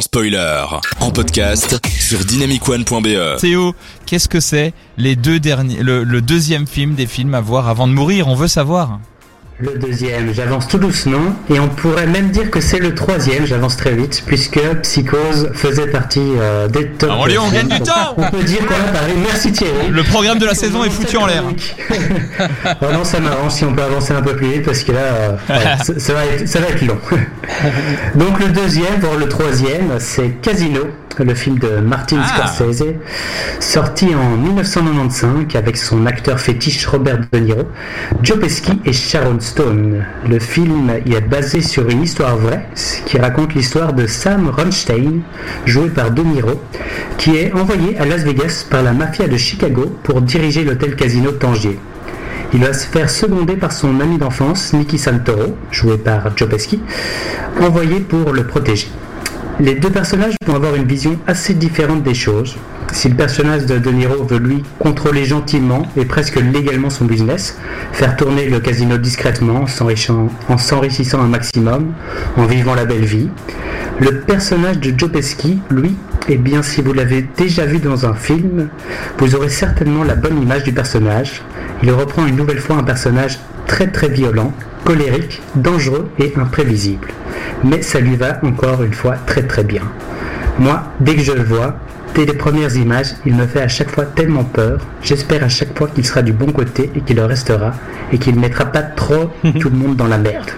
spoiler. En podcast sur dynamicone.be. Théo, qu'est-ce que c'est les deux derniers, le deuxième film des films à voir avant de mourir? On veut savoir. Le deuxième, j'avance tout doucement, et on pourrait même dire que c'est le troisième, j'avance très vite, puisque Psychose faisait partie euh, des top. Ah, on lui, on gagne du temps On peut dire qu'on a parlé. Merci Thierry. Le programme de la saison est foutu en l'air. oh non, ça m'arrange si on peut avancer un peu plus vite, parce que là, euh, ouais, ça, ça va être, ça va être long. Donc le deuxième, voire le troisième, c'est Casino, le film de Martin Ah. Scorsese, sorti en 1995 avec son acteur fétiche Robert De Niro, Joe Pesci et Sharon Stone. Le film y est basé sur une histoire vraie qui raconte l'histoire de Sam Ronstein, joué par De Niro, qui est envoyé à Las Vegas par la mafia de Chicago pour diriger l'hôtel casino Tangier. Il va se faire seconder par son ami d'enfance, Nicky Santoro, joué par Joe Pesci, envoyé pour le protéger. Les deux personnages vont avoir une vision assez différente des choses. Si le personnage de De Niro veut lui contrôler gentiment et presque légalement son business, faire tourner le casino discrètement en s'enrichissant- en s'enrichissant un maximum, en vivant la belle vie, le personnage de Joe lui, eh bien si vous l'avez déjà vu dans un film, vous aurez certainement la bonne image du personnage. Il reprend une nouvelle fois un personnage très très violent, colérique, dangereux et imprévisible. Mais ça lui va encore une fois très très bien. Moi, dès que je le vois, dès les premières images, il me fait à chaque fois tellement peur. J'espère à chaque fois qu'il sera du bon côté et qu'il le restera et qu'il ne mettra pas trop tout le monde dans la merde.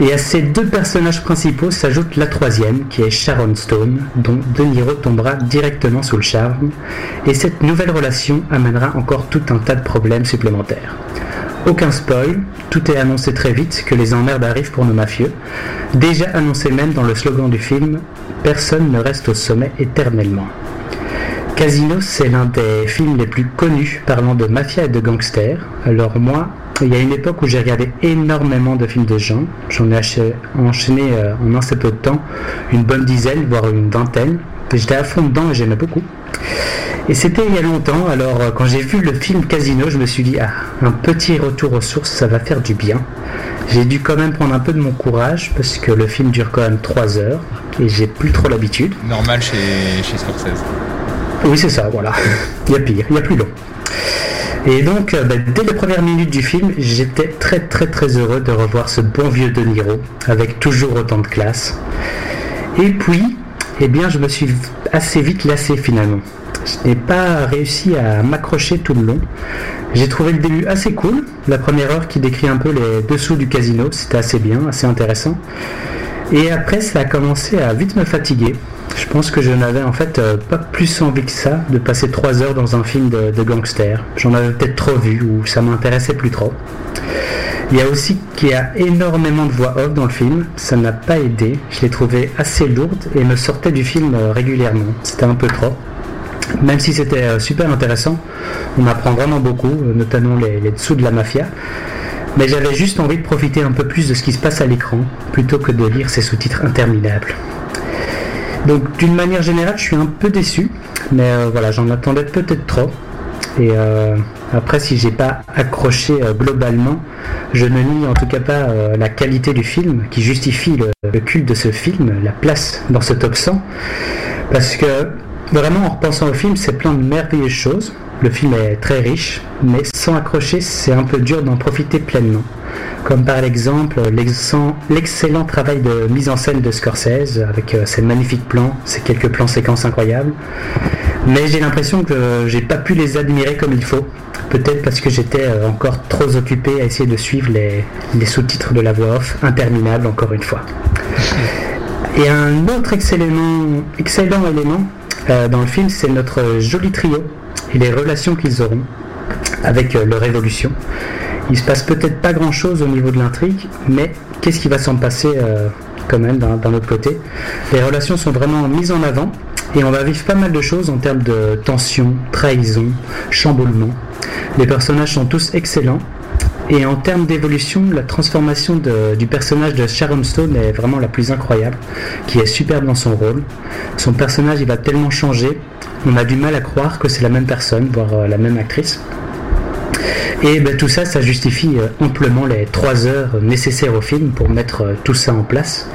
Et à ces deux personnages principaux s'ajoute la troisième, qui est Sharon Stone, dont De Niro tombera directement sous le charme. Et cette nouvelle relation amènera encore tout un tas de problèmes supplémentaires. Aucun spoil, tout est annoncé très vite que les emmerdes arrivent pour nos mafieux. Déjà annoncé même dans le slogan du film, personne ne reste au sommet éternellement. Casino, c'est l'un des films les plus connus parlant de mafia et de gangsters. Alors moi, il y a une époque où j'ai regardé énormément de films de genre. J'en ai enchaîné euh, en assez peu de temps une bonne dizaine, voire une vingtaine. J'étais à fond dedans et j'aimais beaucoup. Et c'était il y a longtemps, alors euh, quand j'ai vu le film Casino, je me suis dit, ah, un petit retour aux sources, ça va faire du bien. J'ai dû quand même prendre un peu de mon courage, parce que le film dure quand même 3 heures, et j'ai plus trop l'habitude. Normal chez, chez Scorsese. Oui, c'est ça, voilà. Il y a pire, il y a plus long. Et donc, euh, bah, dès les premières minutes du film, j'étais très très très heureux de revoir ce bon vieux De Niro, avec toujours autant de classe. Et puis, eh bien, je me suis assez vite lassé finalement. Je n'ai pas réussi à m'accrocher tout le long. J'ai trouvé le début assez cool. La première heure qui décrit un peu les dessous du casino, c'était assez bien, assez intéressant. Et après, ça a commencé à vite me fatiguer. Je pense que je n'avais en fait euh, pas plus envie que ça de passer trois heures dans un film de, gangster. J'en avais peut-être trop vu ou ça m'intéressait plus trop. Il y a aussi qu'il y a énormément de voix off dans le film. Ça n'a pas aidé. Je l'ai trouvé assez lourde et me sortait du film euh, régulièrement. C'était un peu trop. Même si c'était euh, super intéressant, on apprend vraiment beaucoup, euh, notamment les, dessous de la mafia. Mais j'avais juste envie de profiter un peu plus de ce qui se passe à l'écran, plutôt que de lire ces sous-titres interminables. Donc d'une manière générale, je suis un peu déçu, mais euh, voilà, j'en attendais peut-être trop. Et après, si j'ai pas accroché globalement, je ne nie en tout cas pas la qualité du film qui justifie le, le culte de ce film, la place dans ce top 100. Parce que vraiment, en repensant au film, c'est plein de merveilleuses choses. Le film est très riche, mais sans accrocher, c'est un peu dur d'en profiter pleinement. Comme par exemple l'excellent travail de mise en scène de Scorsese avec euh, ses magnifiques plans, ses quelques plans séquences incroyables. Mais j'ai l'impression que j'ai pas pu les admirer comme il faut. Peut-être parce que j'étais euh, encore trop occupé à essayer de suivre les, les sous-titres de la voix off, interminable encore une fois. Et un autre excellent, excellent élément euh, dans le film, c'est notre joli trio et les relations qu'ils auront avec euh, leur évolution. Il se passe peut-être pas grand-chose au niveau de l'intrigue, mais qu'est-ce qui va s'en passer euh, quand même d'un d'un autre côté? Les relations sont vraiment mises en avant et on va vivre pas mal de choses en termes de tension, trahison, chamboulement. Les personnages sont tous excellents et en termes d'évolution, la transformation du personnage de Sharon Stone est vraiment la plus incroyable, qui est superbe dans son rôle. Son personnage, il va tellement changer, on a du mal à croire que c'est la même personne, voire euh, la même actrice. Et ben, tout ça, ça justifie euh, amplement les trois heures nécessaires au film pour mettre euh, tout ça en place.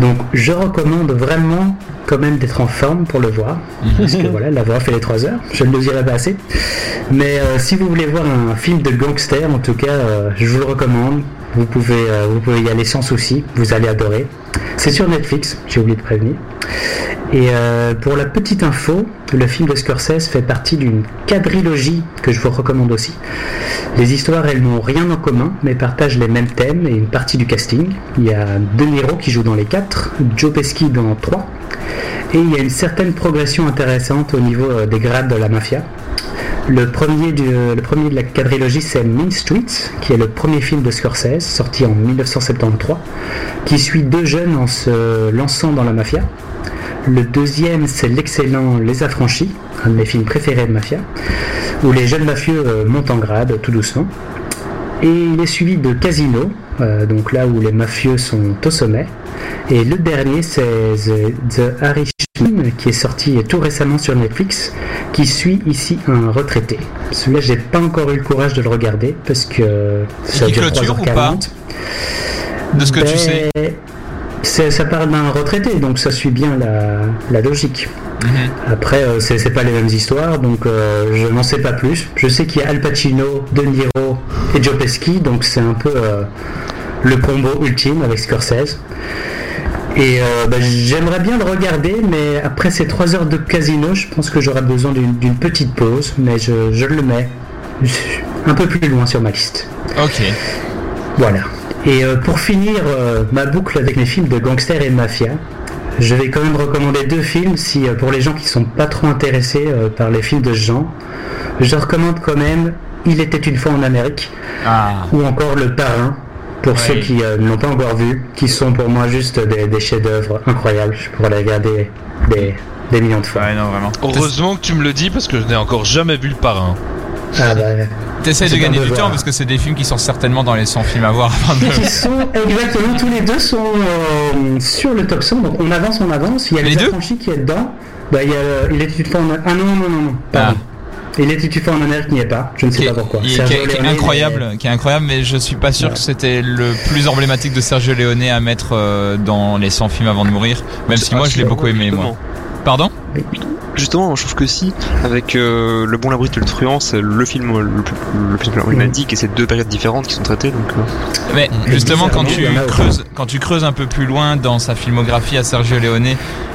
Donc je recommande vraiment quand même d'être en forme pour le voir. Parce que voilà, l'avoir fait les 3 heures, je ne le dirai pas assez. Mais euh, si vous voulez voir un film de gangster, en tout cas, euh, je vous le recommande. Vous pouvez, euh, vous pouvez y aller sans souci, vous allez adorer. C'est sur Netflix, j'ai oublié de prévenir. Et euh, pour la petite info, le film de Scorsese fait partie d'une quadrilogie que je vous recommande aussi. Les histoires, elles n'ont rien en commun, mais partagent les mêmes thèmes et une partie du casting. Il y a De Niro qui joue dans les quatre, Joe Pesci dans trois, et il y a une certaine progression intéressante au niveau euh, des grades de la mafia. Le premier, du- le premier de la quadrilogie, c'est Mean Streets, qui est le premier film de Scorsese, sorti en 1973, qui suit deux jeunes en se lançant dans la mafia. Le deuxième, c'est l'excellent Les Affranchis, un de mes films préférés de mafia, où les jeunes mafieux euh, montent en grade tout doucement. Et il est suivi de Casino, euh, donc là où les mafieux sont au sommet. Et le dernier, c'est The, The Qui est sorti tout récemment sur Netflix, qui suit ici un retraité. Celui-là, j'ai pas encore eu le courage de le regarder parce que ça dure ou 3h40. De ce que tu Ben, sais. Ça parle d'un retraité, donc ça suit bien la, la logique. Mhm. Après, euh, c'est c'est pas les mêmes histoires, donc euh, je n'en sais pas plus. Je sais qu'il y a Al Pacino, De Niro et Joe Pesci, donc c'est un peu euh, le combo ultime avec Scorsese. Et euh, bah, j'aimerais bien le regarder, mais après ces trois heures de casino, je pense que j'aurais besoin d'une petite pause, mais je, je le mets un peu plus loin sur ma liste. Ok. Voilà. Et euh, pour finir euh, ma boucle avec mes films de gangsters et de mafia, je vais quand même recommander deux films si pour les gens qui sont pas trop intéressés par les films de ce genre, je recommande quand même Il était une fois en Amérique Ah. ou encore Le Parrain pour Oui. ceux qui euh, ne l'ont pas encore vu, qui sont pour moi juste des, des chefs-d'œuvre incroyables. Je pourrais les regarder des, des millions de fois. Ouais, non, vraiment. Heureusement que tu me le dis parce que je n'ai encore jamais vu le parrain. Ah bah, T'essayes de gagner un du devoir. temps parce que c'est des films qui sont certainement dans les 100 films à voir avant de... Ils sont exactement tous les deux sont euh, sur le top 100 donc on avance on avance il y a Les les, deux affranchis qui est dedans bah, il y a euh, il en ah non non non non pardon il une fois en Amérique n'y est pas. Je ne sais qui est, pas pourquoi. qui est- Sergio qui est- qui est Leone, incroyable, qui est incroyable, mais je suis pas sûr Ouais. que c'était le plus emblématique de Sergio Leone à mettre euh, dans les 100 films avant de mourir, même si moi je l'ai beaucoup aimé moi. Pardon? Justement, je trouve que si, avec euh, Le Bon, la Brute et le Truand, c'est le film le plus, le plus emblématique et c'est deux périodes différentes qui sont traitées. Donc, euh, Mais justement, quand tu creuses, quand tu creuses un peu plus loin dans sa filmographie à Sergio Leone,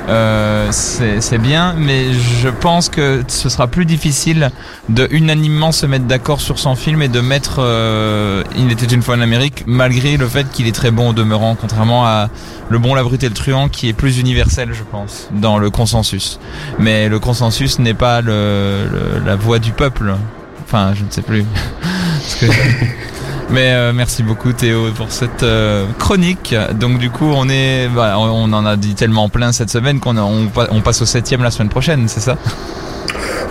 euh, c'est bien, mais je pense que ce sera plus difficile de unanimement se mettre d'accord sur son film et de mettre euh, Il était une fois en Amérique, malgré le fait qu'il est très bon au demeurant, contrairement à Le Bon, la Brute et le Truand, qui est plus universel, je pense, dans le consensus. Mais le consensus n'est pas le, le- la voix du peuple. Enfin, je ne sais plus. mais euh, merci beaucoup Théo pour cette euh, chronique. Donc du coup on est, bah, on en a dit tellement plein cette semaine qu'on on, on passe au septième la semaine prochaine, c'est ça?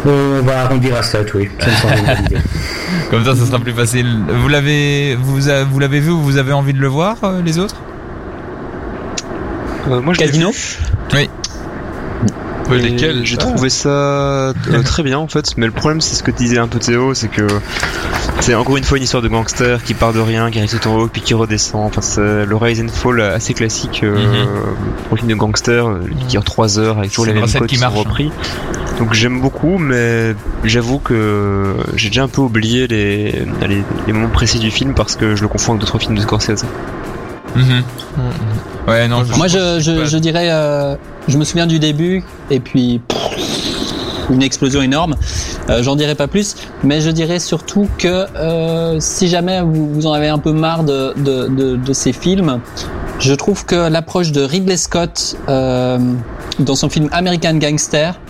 On va arrondir à 7 oui ça me semble une bonne idée. Comme ça, ça sera plus facile. Vous l'avez, vous, a- vous l'avez vu ou vous avez envie de le voir euh, les autres? Euh, moi, je Casino? Oui. Lesquels J'ai Ah. trouvé ça euh, très bien en fait, mais le problème c'est ce que disait un peu Théo, c'est que c'est encore une fois une histoire de gangster qui part de rien, qui arrive tout en haut puis qui redescend. Enfin, c'est le rise and fall assez classique euh, Mhm. film de gangster euh, qui dure 3 heures avec toujours C'est les mêmes codes qui sont hein. repris. Donc j'aime beaucoup, mais j'avoue que j'ai déjà un peu oublié les, les, les moments précis du film parce que je le confonds avec d'autres films de Scorsese. Mhm. Ouais, non. Moi, je, je, je dirais, euh, je me souviens du début, et puis pff, une explosion énorme. Euh, J'en dirai pas plus, mais je dirais surtout que euh, si jamais vous, vous en avez un peu marre de, de, de, de ces films, je trouve que l'approche de Ridley Scott euh, dans son film American Gangster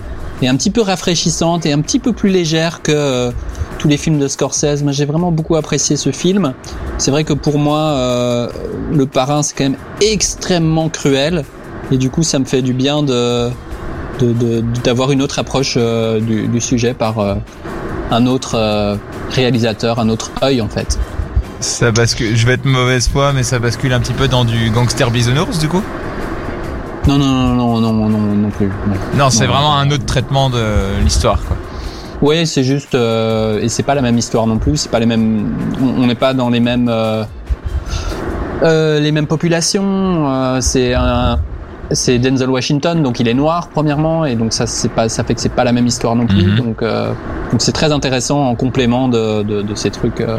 est un petit peu rafraîchissante et un petit peu plus légère que euh, tous les films de Scorsese. Moi, j'ai vraiment beaucoup apprécié ce film. C'est vrai que pour moi, euh, le parrain, c'est quand même extrêmement cruel. Et du coup, ça me fait du bien de d'avoir une autre approche euh, du, du sujet par euh, un autre euh, réalisateur, un autre œil en fait. Ça bascule. Je vais être mauvaise foi, mais ça bascule un petit peu dans du gangster bisounours du coup? Non, non, non, non, non, non, non plus. non. Non, c'est Non. vraiment un autre traitement de l'histoire, quoi. Oui, c'est juste et c'est pas la même histoire non plus. C'est pas les mêmes. On n'est pas dans les mêmes. les mêmes populations, c'est un c'est Denzel Washington, donc il est noir premièrement, et donc ça c'est pas ça fait que c'est pas la même histoire non plus, Mhm. donc euh, donc c'est très intéressant en complément de de, de ces trucs euh,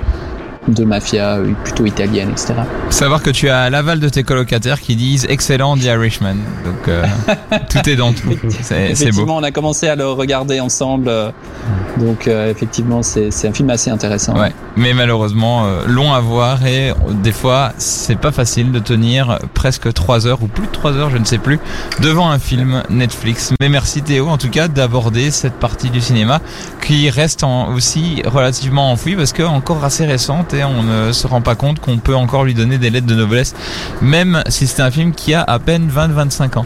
de mafia euh, plutôt italienne, etc. Savoir que tu as l'aval de tes colocataires qui disent excellent The Irishman. Donc euh, tout est dans tout. C'est c'est beau. Effectivement, on a commencé à le regarder ensemble, euh, donc euh, effectivement c'est c'est un film assez intéressant. Ouais, mais malheureusement euh, long à voir et euh, des fois c'est pas facile de tenir presque 3 heures ou plus de 3 heures, je ne sais plus, devant un film Netflix. Mais merci Théo en tout cas d'aborder cette partie du cinéma qui reste en- aussi relativement enfouie parce que encore assez récente et on ne se rend pas compte qu'on peut encore lui donner des lettres de noblesse même si c'est un film qui a à peine 20-25 ans.